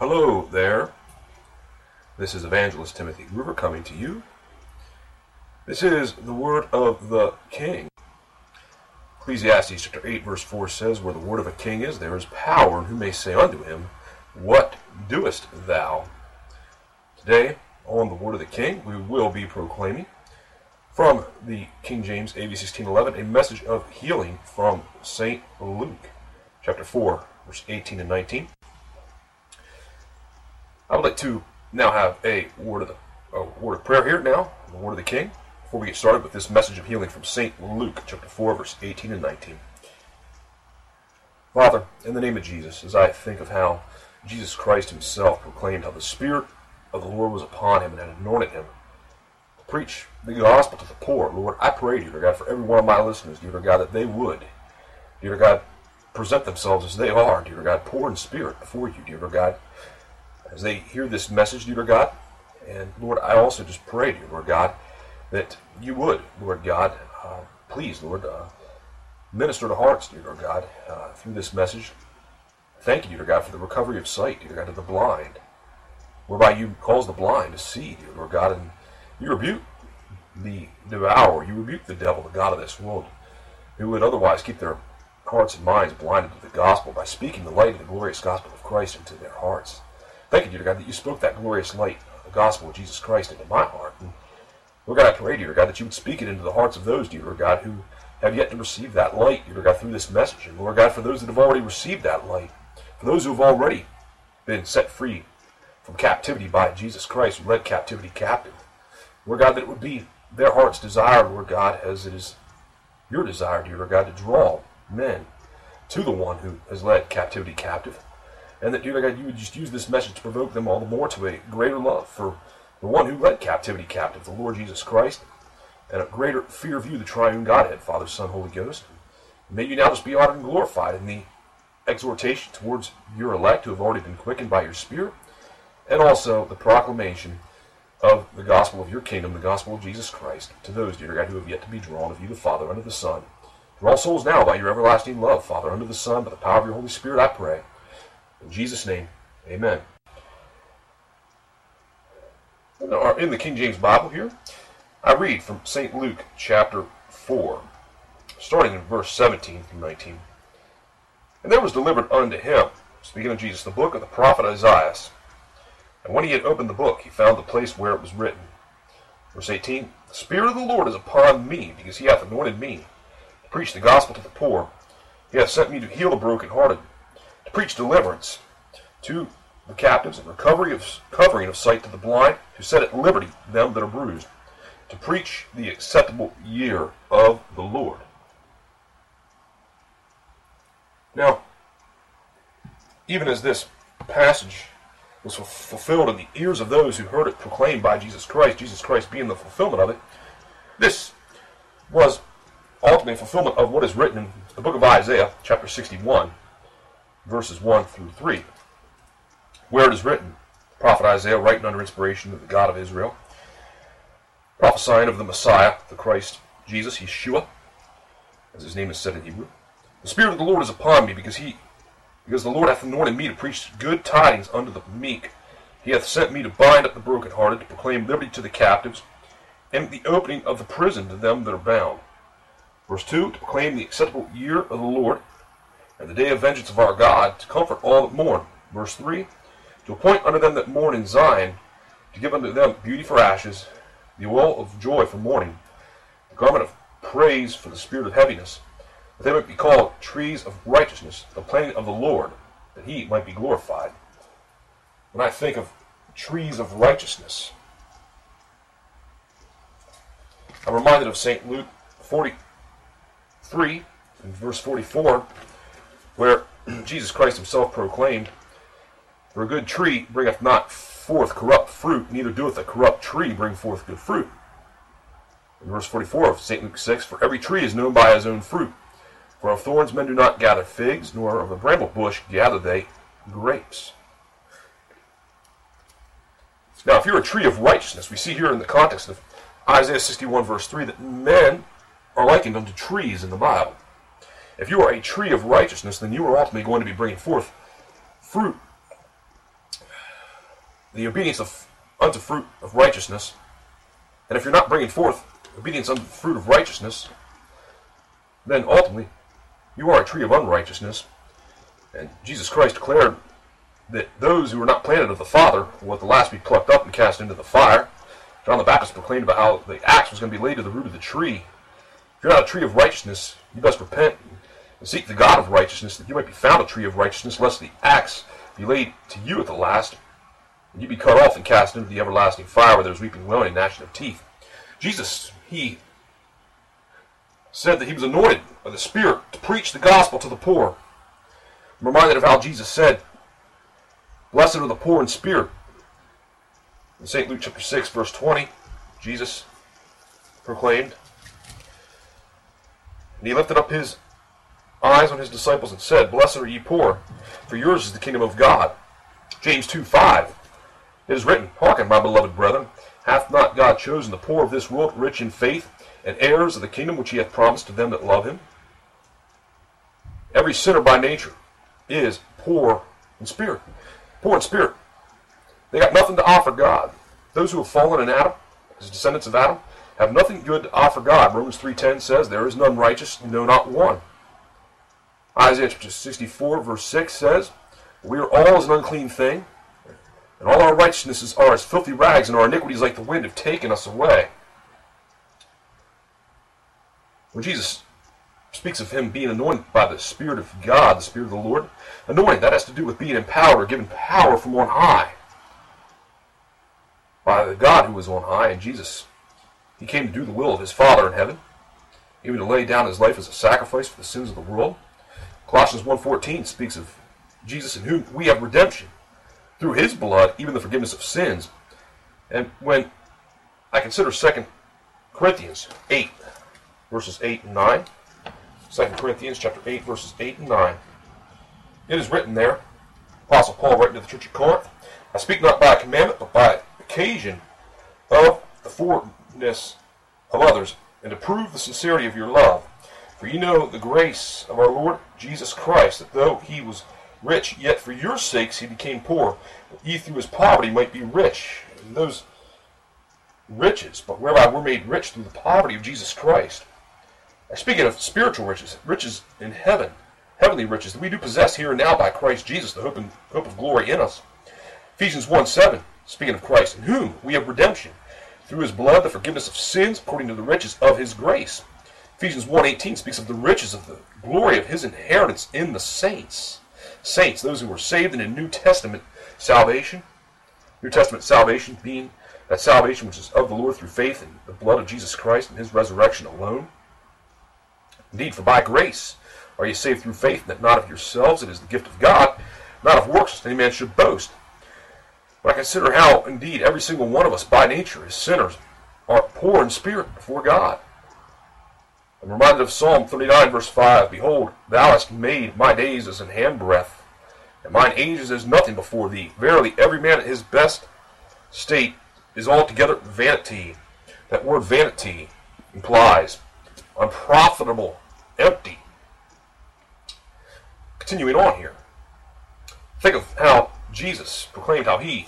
Hello there. This is Evangelist Timothy Groover coming to you. This is the word of the king. Ecclesiastes chapter 8 verse 4 says, Where the word of a king is, there is power, and who may say unto him, What doest thou? Today, on the word of the king, we will be proclaiming from the King James AV 1611 a message of healing from St. Luke, chapter 4, verse 18 and 19. I would like to now have a word of the a word of prayer here now, the word of the King, before we get started with this message of healing from St. Luke, chapter 4, verse 18 and 19. Father, in the name of Jesus, as I think of how Jesus Christ himself proclaimed how the Spirit of the Lord was upon him and had anointed him to preach the gospel to the poor, Lord, I pray, dear God, for every one of my listeners, dear God, that they would, dear God, present themselves as they are, dear God, poor in spirit before you, dear God, as they hear this message, dear God. And Lord, I also just pray, dear Lord God, that you would, Lord God, uh, please, Lord, uh, minister to hearts, dear Lord God, uh, through this message. Thank you, dear God, for the recovery of sight, dear God, to the blind, whereby you cause the blind to see, dear Lord God, and you rebuke the devourer, you rebuke the devil, the God of this world, who would otherwise keep their hearts and minds blinded to the gospel by speaking the light of the glorious gospel of Christ into their hearts. Thank you, dear God, that you spoke that glorious light, the gospel of Jesus Christ, into my heart. And Lord God, I pray, dear God, that you would speak it into the hearts of those, dear God, who have yet to receive that light, dear God, through this message. And Lord God, for those that have already received that light, for those who have already been set free from captivity by Jesus Christ, who led captivity captive. Lord God, that it would be their heart's desire, Lord God, as it is your desire, dear God, to draw men to the one who has led captivity captive. And that, dear God, you would just use this message to provoke them all the more to a greater love for the one who led captivity captive, the Lord Jesus Christ, and a greater fear of you, the triune Godhead, Father, Son, Holy Ghost. May you now just be honored and glorified in the exhortation towards your elect who have already been quickened by your Spirit, and also the proclamation of the gospel of your kingdom, the gospel of Jesus Christ, to those, dear God, who have yet to be drawn of you, the Father, unto the Son. Draw souls now by your everlasting love, Father, unto the Son, by the power of your Holy Spirit, I pray. In Jesus' name, amen. In the King James Bible here, I read from St. Luke chapter 4, starting in verse 17 through 19. And there was delivered unto him, speaking of Jesus, the book of the prophet Isaiah. And when he had opened the book, he found the place where it was written. Verse 18 The Spirit of the Lord is upon me, because he hath anointed me to preach the gospel to the poor. He hath sent me to heal the brokenhearted, preach deliverance to the captives, and recovery of covering of sight to the blind, to set at liberty them that are bruised, to preach the acceptable year of the Lord. Now, even as this passage was fulfilled in the ears of those who heard it proclaimed by Jesus Christ, Jesus Christ being the fulfillment of it, this was ultimately fulfillment of what is written in the book of Isaiah, chapter 61, verses 1 through 3, where it is written, prophet Isaiah, writing under inspiration of the God of Israel, prophesying of the Messiah, the Christ, Jesus, Yeshua, as his name is said in Hebrew. The Spirit of the Lord is upon me, because he because the Lord hath anointed me to preach good tidings unto the meek. He hath sent me to bind up the brokenhearted, to proclaim liberty to the captives, and the opening of the prison to them that are bound. Verse 2 To proclaim the acceptable year of the Lord, and the day of vengeance of our God, to comfort all that mourn. Verse 3 To appoint unto them that mourn in Zion, to give unto them beauty for ashes, the oil of joy for mourning, the garment of praise for the spirit of heaviness that they might be called trees of righteousness, the planting of the Lord, that he might be glorified. When I think of trees of righteousness, I'm reminded of St. Luke 43 and verse 44, where Jesus Christ himself proclaimed, For a good tree bringeth not forth corrupt fruit, neither doeth a corrupt tree bring forth good fruit. In verse 44 of St. Luke 6, For every tree is known by his own fruit. For of thorns men do not gather figs, nor of a bramble bush gather they grapes. Now, if you're a tree of righteousness, we see here in the context of Isaiah 61, verse 3, that men are likened unto trees in the Bible. If you are a tree of righteousness, then you are ultimately going to be bringing forth fruit. the obedience of unto fruit of righteousness. And if you're not bringing forth obedience unto the fruit of righteousness, then ultimately you are a tree of unrighteousness. And Jesus Christ declared that those who were not planted of the Father will at the last be plucked up and cast into the fire. John the Baptist proclaimed about how the axe was going to be laid to the root of the tree. If you're not a tree of righteousness, you best repent and seek the God of righteousness, that you might be found a tree of righteousness, lest the axe be laid to you at the last, and you be cut off and cast into the everlasting fire where there's weeping and wailing and gnashing of teeth. Jesus, he said that he was anointed by the Spirit to preach the gospel to the poor. I'm reminded of how Jesus said, Blessed are the poor in spirit. In St. Luke chapter 6, verse 20, Jesus proclaimed, And he lifted up his eyes on his disciples and said, Blessed are ye poor, for yours is the kingdom of God. James 2, 5. It is written, Hearken, my beloved brethren, hath not God chosen the poor of this world rich in faith, and heirs of the kingdom which he hath promised to them that love him? Every sinner by nature is poor in spirit. Poor in spirit. They got nothing to offer God. Those who have fallen in Adam, as descendants of Adam, have nothing good to offer God. Romans 3.10 says, There is none righteous, no, not one. Isaiah chapter 64, verse 6 says, We are all as an unclean thing, and all our righteousnesses are as filthy rags, and our iniquities like the wind have taken us away. When Jesus speaks of him being anointed by the Spirit of God, the Spirit of the Lord, anointed, that has to do with being empowered or given power from on high. By the God who is on high, and Jesus, he came to do the will of his Father in heaven, even to lay down his life as a sacrifice for the sins of the world. Colossians 1.14 speaks of Jesus in whom we have redemption through his blood, even the forgiveness of sins. And when I consider 2 Corinthians 8, verses 8 and 9, 2 Corinthians chapter 8, verses 8 and 9, it is written there, Apostle Paul writing to the church of Corinth, I speak not by commandment, but by occasion of the forwardness of others, and to prove the sincerity of your love. For you know the grace of our Lord Jesus Christ, that though he was rich, yet for your sakes he became poor, that ye through his poverty might be rich. And those riches, but whereby we're made rich through the poverty of Jesus Christ. I'm speaking of spiritual riches, riches in heaven, heavenly riches that we do possess here and now by Christ Jesus, the hope, and, hope of glory in us. Ephesians 1 7, speaking of Christ, in whom we have redemption, through his blood, the forgiveness of sins, according to the riches of his grace. Ephesians 1.18 speaks of the riches of the glory of his inheritance in the saints. Saints, those who were saved in a New Testament salvation. New Testament salvation being that salvation which is of the Lord through faith in the blood of Jesus Christ and his resurrection alone. Indeed, for by grace are ye saved through faith, that not of yourselves, it is the gift of God, not of works, that any man should boast. But I consider how, indeed, every single one of us by nature, as sinners, are poor in spirit before God. I'm reminded of Psalm 39, verse 5 Behold, thou hast made my days as an handbreadth, and mine age is as nothing before thee. Verily, every man at his best state is altogether vanity. That word vanity implies unprofitable, empty. Continuing on here, think of how Jesus proclaimed how he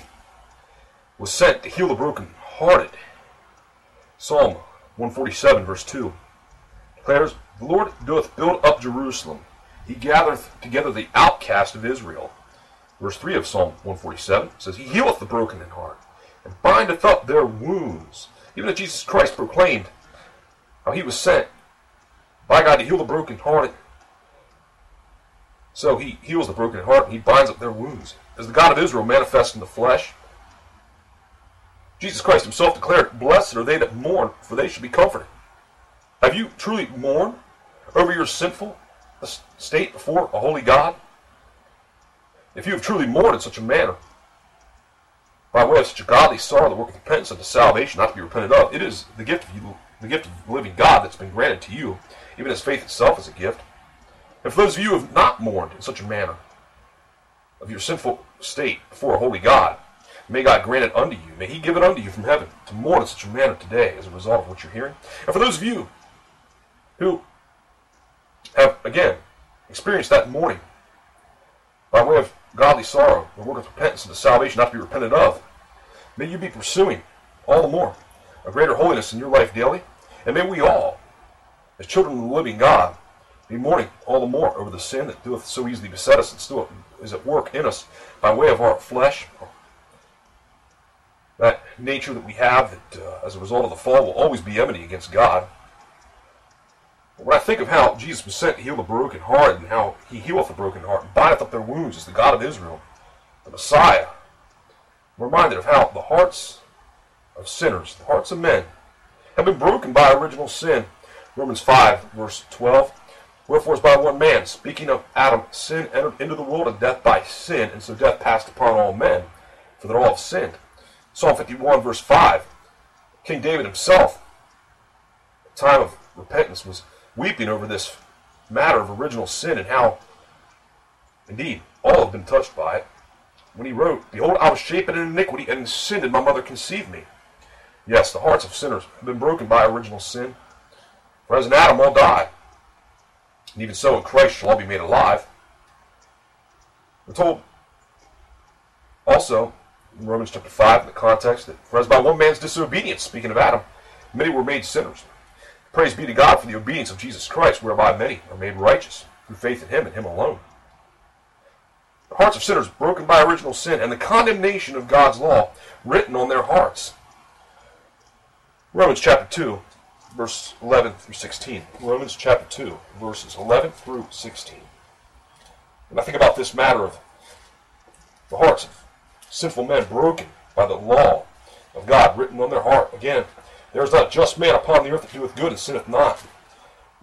was sent to heal the brokenhearted. Psalm 147, verse 2 declares, The Lord doth build up Jerusalem. He gathereth together the outcast of Israel. Verse 3 of Psalm 147 says, He healeth the broken in heart, and bindeth up their wounds. Even as Jesus Christ proclaimed how he was sent by God to heal the broken hearted. So he heals the broken heart and he binds up their wounds. As the God of Israel manifests in the flesh, Jesus Christ himself declared, Blessed are they that mourn, for they shall be comforted. Have you truly mourned over your sinful state before a holy God? If you have truly mourned in such a manner, by way of such a godly sorrow, the work of repentance unto salvation, not to be repented of, it is the gift of you, the gift of the living God that's been granted to you, even as faith itself is a gift. And for those of you who have not mourned in such a manner of your sinful state before a holy God, may God grant it unto you. May He give it unto you from heaven to mourn in such a manner today as a result of what you're hearing. And for those of you who have, again, experienced that mourning by way of godly sorrow, the work of repentance and the salvation not to be repented of, May you be pursuing all the more a greater holiness in your life daily. And may we all, as children of the living God, be mourning all the more over the sin that doeth so easily beset us and still is at work in us by way of our flesh. That nature that we have that, uh, as a result of the fall, will always be enmity against God. When I think of how Jesus was sent to heal the broken heart and how he healeth the broken heart and bindeth up their wounds as the God of Israel, the Messiah, I'm reminded of how the hearts of sinners, the hearts of men, have been broken by original sin. Romans 5, verse 12. Wherefore, as by one man, speaking of Adam, sin entered into the world, and death by sin, and so death passed upon all men, for that all have sinned. Psalm 51, verse 5. King David himself, at time of repentance, was weeping over this matter of original sin and how, indeed, all have been touched by it. When he wrote, Behold, I was shapen in iniquity, and in sin did my mother conceive me. Yes, the hearts of sinners have been broken by original sin. For as in Adam all die, and even so in Christ shall all be made alive. We're told also in Romans chapter 5, in the context, that for as by one man's disobedience, speaking of Adam, many were made sinners. Praise be to God for the obedience of Jesus Christ, whereby many are made righteous through faith in him and him alone. The hearts of sinners broken by original sin and the condemnation of God's law written on their hearts. Romans chapter 2, verse 11 through 16. Romans chapter 2, verses 11 through 16. And I think about this matter of the hearts of sinful men broken by the law of God written on their heart. Again, there is not a just man upon the earth that doeth good and sinneth not.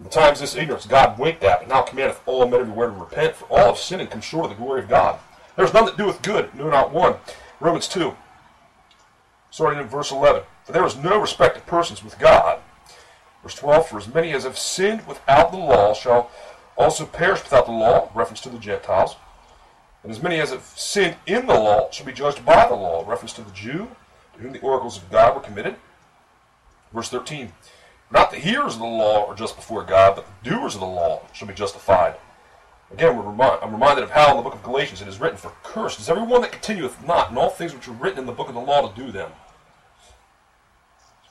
In the times this ignorance God winked at, and now commandeth all men everywhere to repent, for all have sinned and come short of the glory of God. There is none that doeth good, no not one. Romans 2, starting in verse 11. For there is no respect of persons with God. Verse 12, For as many as have sinned without the law shall also perish without the law, reference to the Gentiles. And as many as have sinned in the law shall be judged by the law, reference to the Jew, to whom the oracles of God were committed. Verse 13, Not the hearers of the law are just before God, but the doers of the law shall be justified. Again, remind, I'm reminded of how in the book of Galatians it is written, For cursed is everyone that continueth not in all things which are written in the book of the law to do them.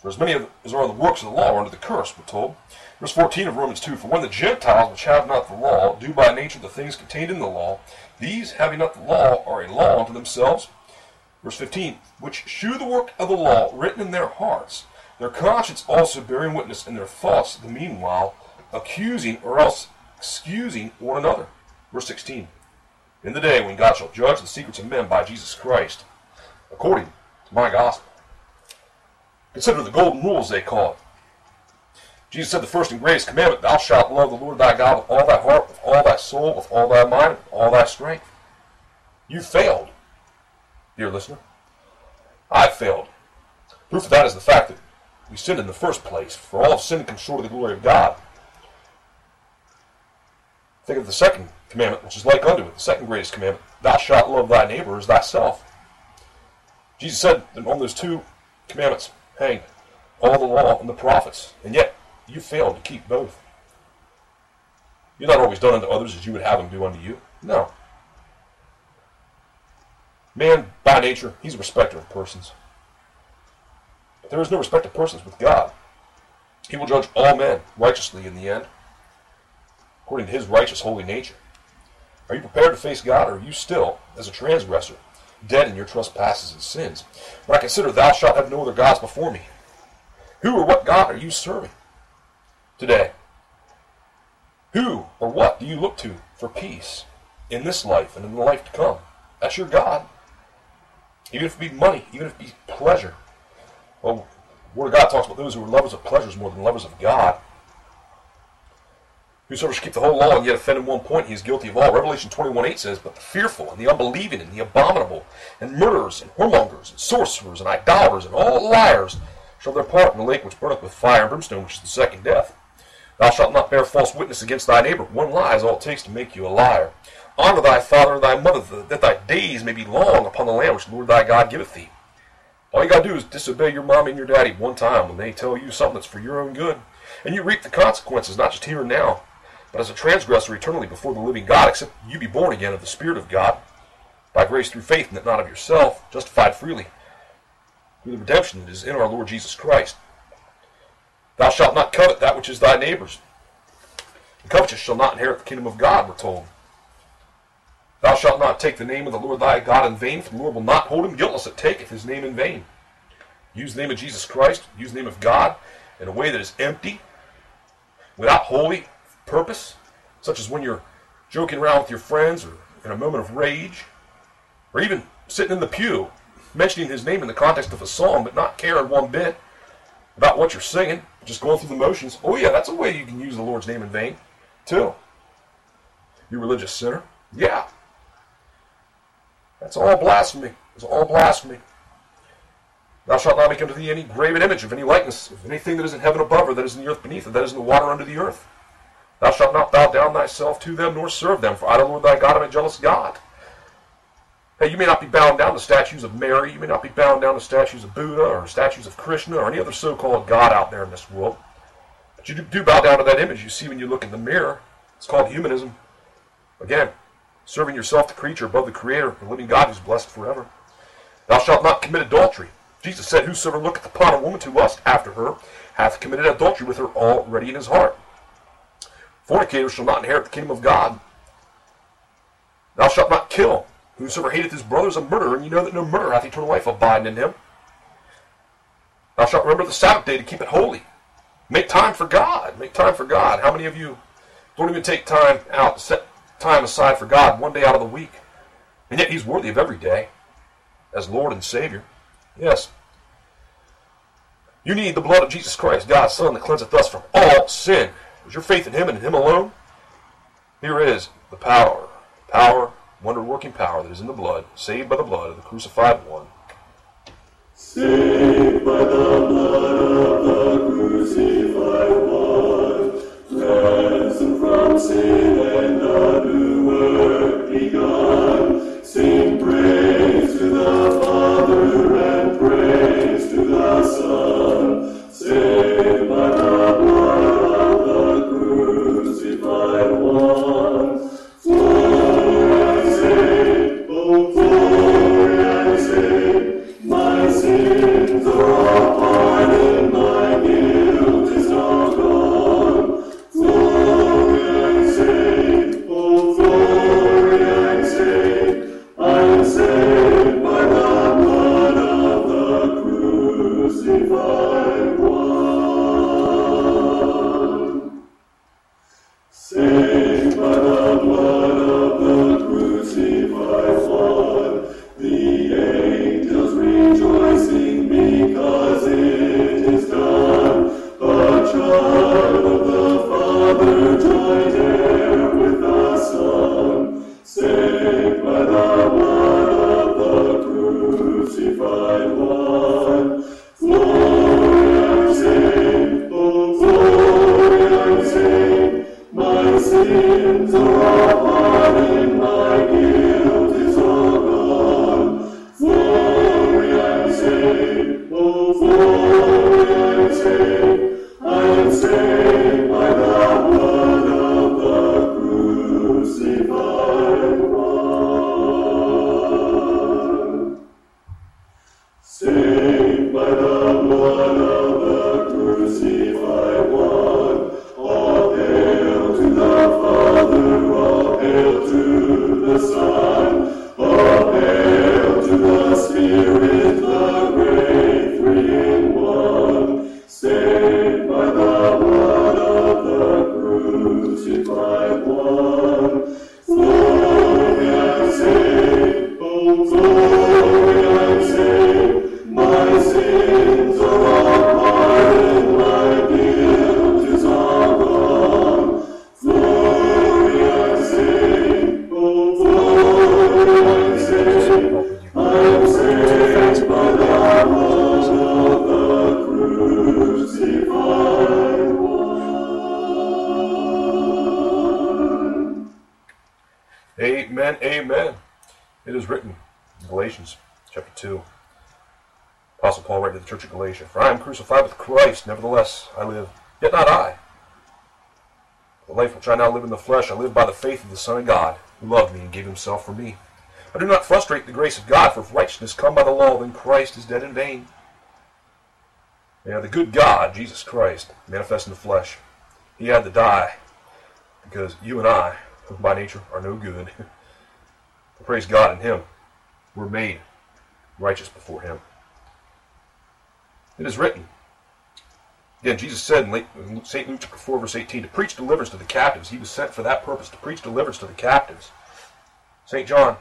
For as many as are the works of the law are under the curse, we're told. Verse 14 of Romans 2 For when the Gentiles, which have not the law, do by nature the things contained in the law, these, having not the law, are a law unto themselves. Verse 15 Which shew the work of the law written in their hearts, their conscience also bearing witness in their thoughts, the meanwhile accusing or else excusing one another. Verse 16 In the day when God shall judge the secrets of men by Jesus Christ, according to my gospel Consider the golden rules, they call it. Jesus said the first and greatest commandment, Thou shalt love the Lord thy God with all thy heart, with all thy soul, with all thy mind, with all thy strength. You failed, dear listener. I failed. Proof of that is the fact that we sinned in the first place, for all have sinned and come short of the glory of God. Think of the second commandment, which is like unto it, the second greatest commandment, Thou shalt love thy neighbor as thyself. Jesus said that on those two commandments, hang all the law and the prophets, and yet you failed to keep both. You're not always done unto others as you would have them do unto you. No. Man, by nature, he's a respecter of persons. But there is no respect of persons with God. He will judge all men righteously in the end, according to his righteous, holy nature. Are you prepared to face God, or are you still, as a transgressor, dead in your trespasses and sins. When I consider thou shalt have no other gods before me. Who or what God are you serving today? Who or what do you look to for peace in this life and in the life to come? That's your God. Even if it be money, even if it be pleasure. Well, Word of God talks about those who are lovers of pleasures more than lovers of God. Whosoever shall keep the whole law and yet offend in one point, he is guilty of all. Revelation 21 8 says, But the fearful, and the unbelieving, and the abominable, and murderers, and whoremongers, and sorcerers, and idolaters, and all liars shall their part in the lake which burneth with fire and brimstone, which is the second death. Thou shalt not bear false witness against thy neighbor. One lie is all it takes to make you a liar. Honor thy father and thy mother, that thy days may be long upon the land which the Lord thy God giveth thee. All you gotta do is disobey your mommy and your daddy one time when they tell you something that's for your own good. And you reap the consequences, not just here and now, but as a transgressor eternally before the living God, except you be born again of the Spirit of God, by grace through faith, and that not of yourself, justified freely. through the redemption that is in our Lord Jesus Christ. Thou shalt not covet that which is thy neighbor's. The covetous shall not inherit the kingdom of God, we're told. Thou shalt not take the name of the Lord thy God in vain, for the Lord will not hold him guiltless that taketh his name in vain. Use the name of Jesus Christ, use the name of God in a way that is empty, without holy purpose, such as when you're joking around with your friends or in a moment of rage, or even sitting in the pew, mentioning his name in the context of a song, but not caring one bit about what you're singing, just going through the motions. Oh, yeah, that's a way you can use the Lord's name in vain, too. You religious sinner? Yeah. That's all blasphemy. It's all blasphemy. Thou shalt not make unto thee any graven image of any likeness of anything that is in heaven above, or that is in the earth beneath, or that is in the water under the earth. Thou shalt not bow down thyself to them, nor serve them, for I, the Lord thy God, am a jealous God. Hey, you may not be bound down to statues of Mary, you may not be bound down to statues of Buddha, or statues of Krishna, or any other so-called God out there in this world. But you do bow down to that image you see when you look in the mirror. It's called humanism. Again, serving yourself the creature above the Creator, the living God who's blessed forever. Thou shalt not commit adultery. Jesus said, Whosoever looketh upon a woman to lust after her hath committed adultery with her already in his heart. Fornicators shall not inherit the kingdom of God. Thou shalt not kill. Whosoever hateth his brother is a murderer, and you know that no murderer hath eternal life abiding in him. Thou shalt remember the Sabbath day to keep it holy. Make time for God. Make time for God. How many of you don't even take time out, to set time aside for God one day out of the week? And yet He's worthy of every day as Lord and Savior. Yes. You need the blood of Jesus Christ, God's Son, that cleanseth us from all sin. Is your faith in Him and in Him alone? Here is the power, power, wonder working power that is in the blood, saved by the blood of the crucified one. Saved by the blood sin and a new work begun. Sing I live, yet not I. The life which I now live in the flesh, I live by the faith of the Son of God, who loved me and gave himself for me. I do not frustrate the grace of God, for if righteousness come by the law, then Christ is dead in vain. Yeah, the good God, Jesus Christ, manifest in the flesh, he had to die because you and I, by nature are no good, praise God in him, we're made righteous before him. It is written. Again, Jesus said in St. Luke chapter 4, verse 18, to preach deliverance to the captives. He was sent for that purpose, to preach deliverance to the captives. St. John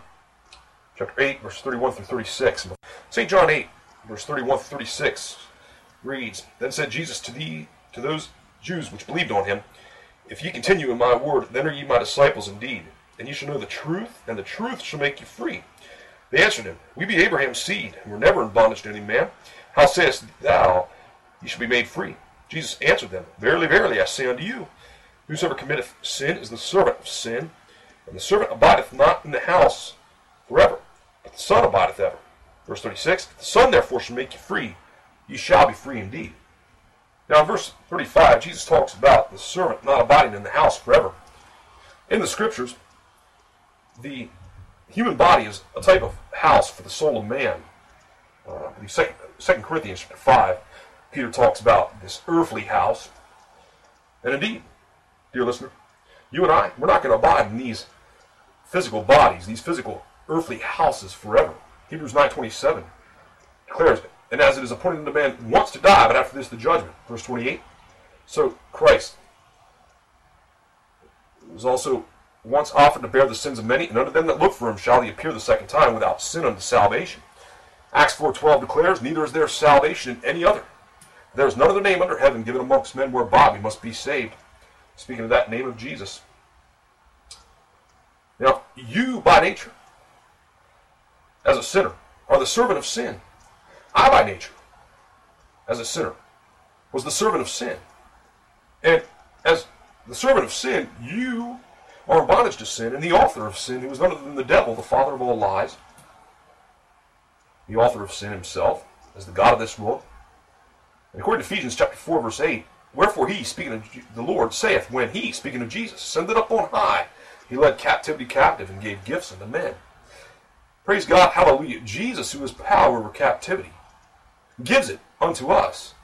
chapter 8, verse 31 through 36. St. John 8, verse 31 through 36 reads, Then said Jesus to thee, to those Jews which believed on him, If ye continue in my word, then are ye my disciples indeed, and ye shall know the truth, and the truth shall make you free. They answered him, We be Abraham's seed, and were never in bondage to any man. How sayest thou, ye shall be made free? Jesus answered them, Verily, verily, I say unto you, Whosoever committeth sin is the servant of sin, and the servant abideth not in the house forever, but the Son abideth ever. Verse 36, The Son therefore shall make you free, ye shall be free indeed. Now in verse 35, Jesus talks about the servant not abiding in the house forever. In the scriptures, the human body is a type of house for the soul of man. Uh, I believe 2 Corinthians chapter 5 Peter talks about this earthly house. And indeed, dear listener, you and I, we're not going to abide in these physical bodies, these physical earthly houses forever. Hebrews 9.27 declares it. And as it is appointed unto man once to die, but after this the judgment. Verse 28. So Christ was also once offered to bear the sins of many, and unto them that look for him shall he appear the second time without sin unto salvation. Acts 4.12 declares, Neither is there salvation in any other. There is none other name under heaven given amongst men whereby we must be saved. Speaking of that name of Jesus. Now, you by nature, as a sinner, are the servant of sin. I by nature, as a sinner, was the servant of sin. And as the servant of sin, you are in bondage to sin, and the author of sin, who is none other than the devil, the father of all lies, the author of sin himself, as the God of this world, and according to Ephesians chapter 4, verse 8, Wherefore he, speaking of the Lord, saith, When he, speaking of Jesus, ascended up on high, he led captivity captive and gave gifts unto men. Praise God, hallelujah. Jesus, who has power over captivity, gives it unto us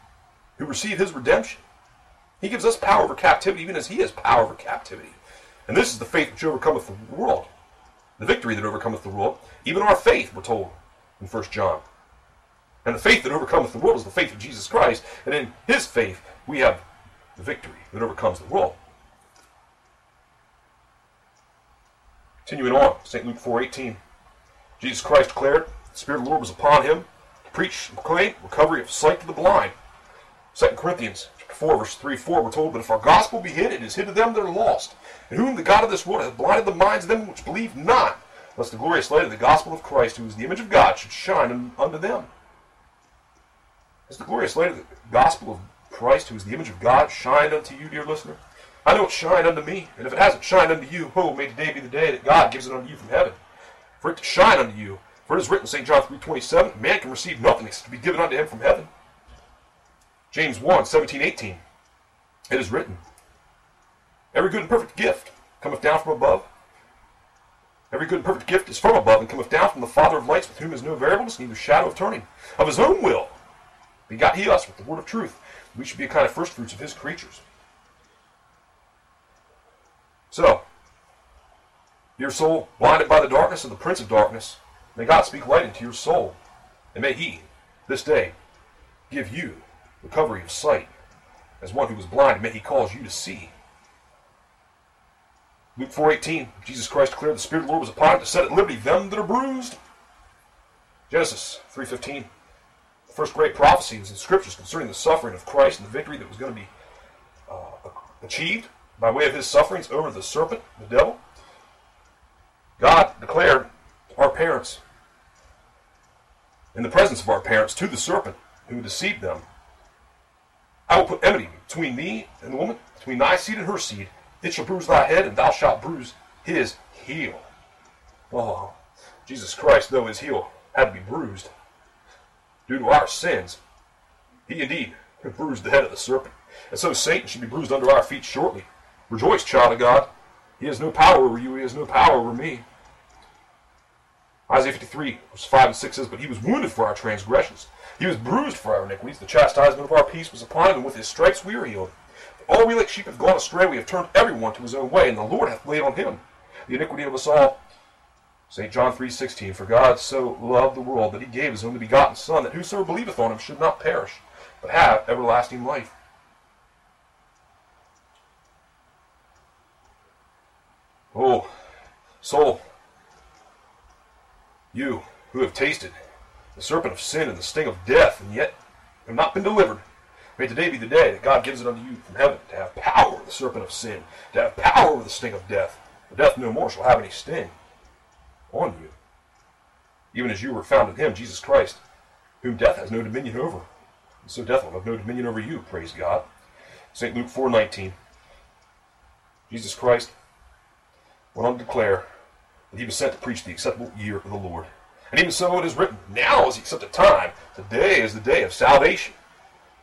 who receive his redemption. He gives us power over captivity, even as he has power over captivity. And this is the faith which overcometh the world, the victory that overcometh the world. Even our faith, we're told in 1 John. And the faith that overcometh the world is the faith of Jesus Christ. And in his faith, we have the victory that overcomes the world. Continuing on, St. Luke 4.18. Jesus Christ declared, The Spirit of the Lord was upon him to preach and proclaim recovery of sight to the blind. 2 Corinthians 4, verse 3 4, we're told, But if our gospel be hid, it is hid to them that are lost, in whom the God of this world hath blinded the minds of them which believe not, lest the glorious light of the gospel of Christ, who is the image of God, should shine unto them. Has the glorious light of the gospel of Christ, who is the image of God, shined unto you, dear listener? I know it shined unto me, and if it hasn't shined unto you, oh, may today be the day that God gives it unto you from heaven. For it to shine unto you, for it is written, St. John 3.27, man can receive nothing except to be given unto him from heaven. James 1, 17, 18. It is written, Every good and perfect gift cometh down from above. Every good and perfect gift is from above, and cometh down from the Father of lights, with whom is no variableness, neither shadow of turning. Of his own will begot he us with the word of truth. We should be a kind of first fruits of his creatures. So, your soul, blinded by the darkness of the prince of darkness, may God speak light into your soul, and may he, this day, give you recovery of sight. As one who was blind, may he cause you to see. Luke 4.18, Jesus Christ declared the Spirit of the Lord was upon him to set at liberty them that are bruised. Genesis 3.15, the first great prophecies in Scriptures concerning the suffering of Christ and the victory that was going to be uh, achieved by way of his sufferings over the serpent, the devil. God declared our parents, in the presence of our parents, to the serpent who deceived them, I will put enmity between thee and the woman, between thy seed and her seed. It shall bruise thy head, and thou shalt bruise his heel. Oh, Jesus Christ, though his heel had to be bruised due to our sins, he indeed bruised the head of the serpent. And so Satan should be bruised under our feet shortly. Rejoice, child of God. He has no power over you. He has no power over me. Isaiah 53, verse 5 and 6 says, But he was wounded for our transgressions. He was bruised for our iniquities. The chastisement of our peace was upon him, and with his stripes we are healed. All we like sheep have gone astray. We have turned everyone to his own way, and the Lord hath laid on him the iniquity of us all. St. John 3.16, For God so loved the world that he gave his only begotten Son, that whosoever believeth on him should not perish, but have everlasting life. Oh, soul, you who have tasted the serpent of sin and the sting of death, and yet have not been delivered, may today be the day that God gives it unto you from heaven to have power over the serpent of sin, to have power over the sting of death. For death no more shall have any sting on you, even as you were found in him, Jesus Christ, whom death has no dominion over. And so death will have no dominion over you, praise God. St. Luke 4.19 Jesus Christ went on to declare that he was sent to preach the acceptable year of the Lord. And even so it is written, Now is the accepted time, today is the day of salvation.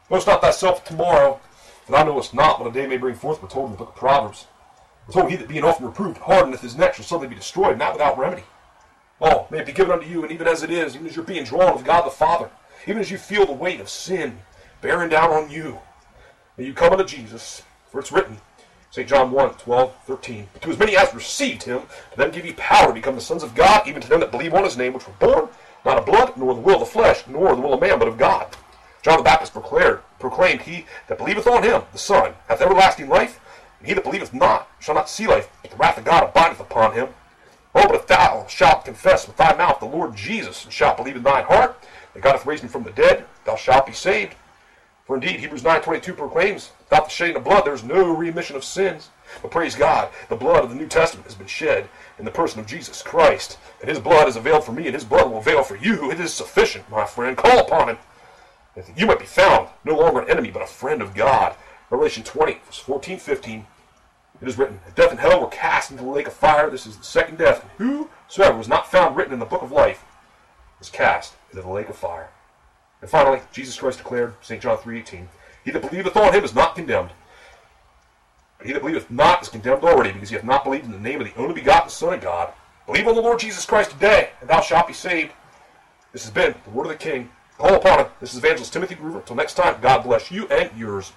Boast not thyself tomorrow, for thou knowest not what a day may bring forth, we're told in the book of Proverbs. We're told he that being often reproved hardeneth his neck shall suddenly be destroyed, not without remedy. Oh, may it be given unto you, and even as it is, even as you're being drawn of God the Father, even as you feel the weight of sin bearing down on you, may you come unto Jesus, for it's written, St. John 1, 12, 13. But to as many as received him, to them give he power to become the sons of God, even to them that believe on his name, which were born, not of blood, nor the will of the flesh, nor the will of man, but of God. John the Baptist proclaimed, proclaimed, He that believeth on him, the Son, hath everlasting life, and he that believeth not shall not see life, but the wrath of God abideth upon him. Oh, but if thou shalt confess with thy mouth the Lord Jesus, and shalt believe in thine heart that God hath raised him from the dead, thou shalt be saved. For indeed, Hebrews 9.22 proclaims, without the shedding of blood there is no remission of sins. But praise God, the blood of the New Testament has been shed in the person of Jesus Christ. And his blood is availed for me, and his blood will avail for you. It is sufficient, my friend. Call upon him. That you might be found no longer an enemy, but a friend of God. Revelation 20, verse 14, 15. It is written, Death and hell were cast into the lake of fire. This is the second death. And whosoever was not found written in the book of life was cast into the lake of fire. And finally, Jesus Christ declared, St. John 3.18, He that believeth on him is not condemned. But he that believeth not is condemned already, because he hath not believed in the name of the only begotten Son of God. Believe on the Lord Jesus Christ today, and thou shalt be saved. This has been the word of the King. Call upon him. This is Evangelist Timothy Groover. Until next time, God bless you and yours.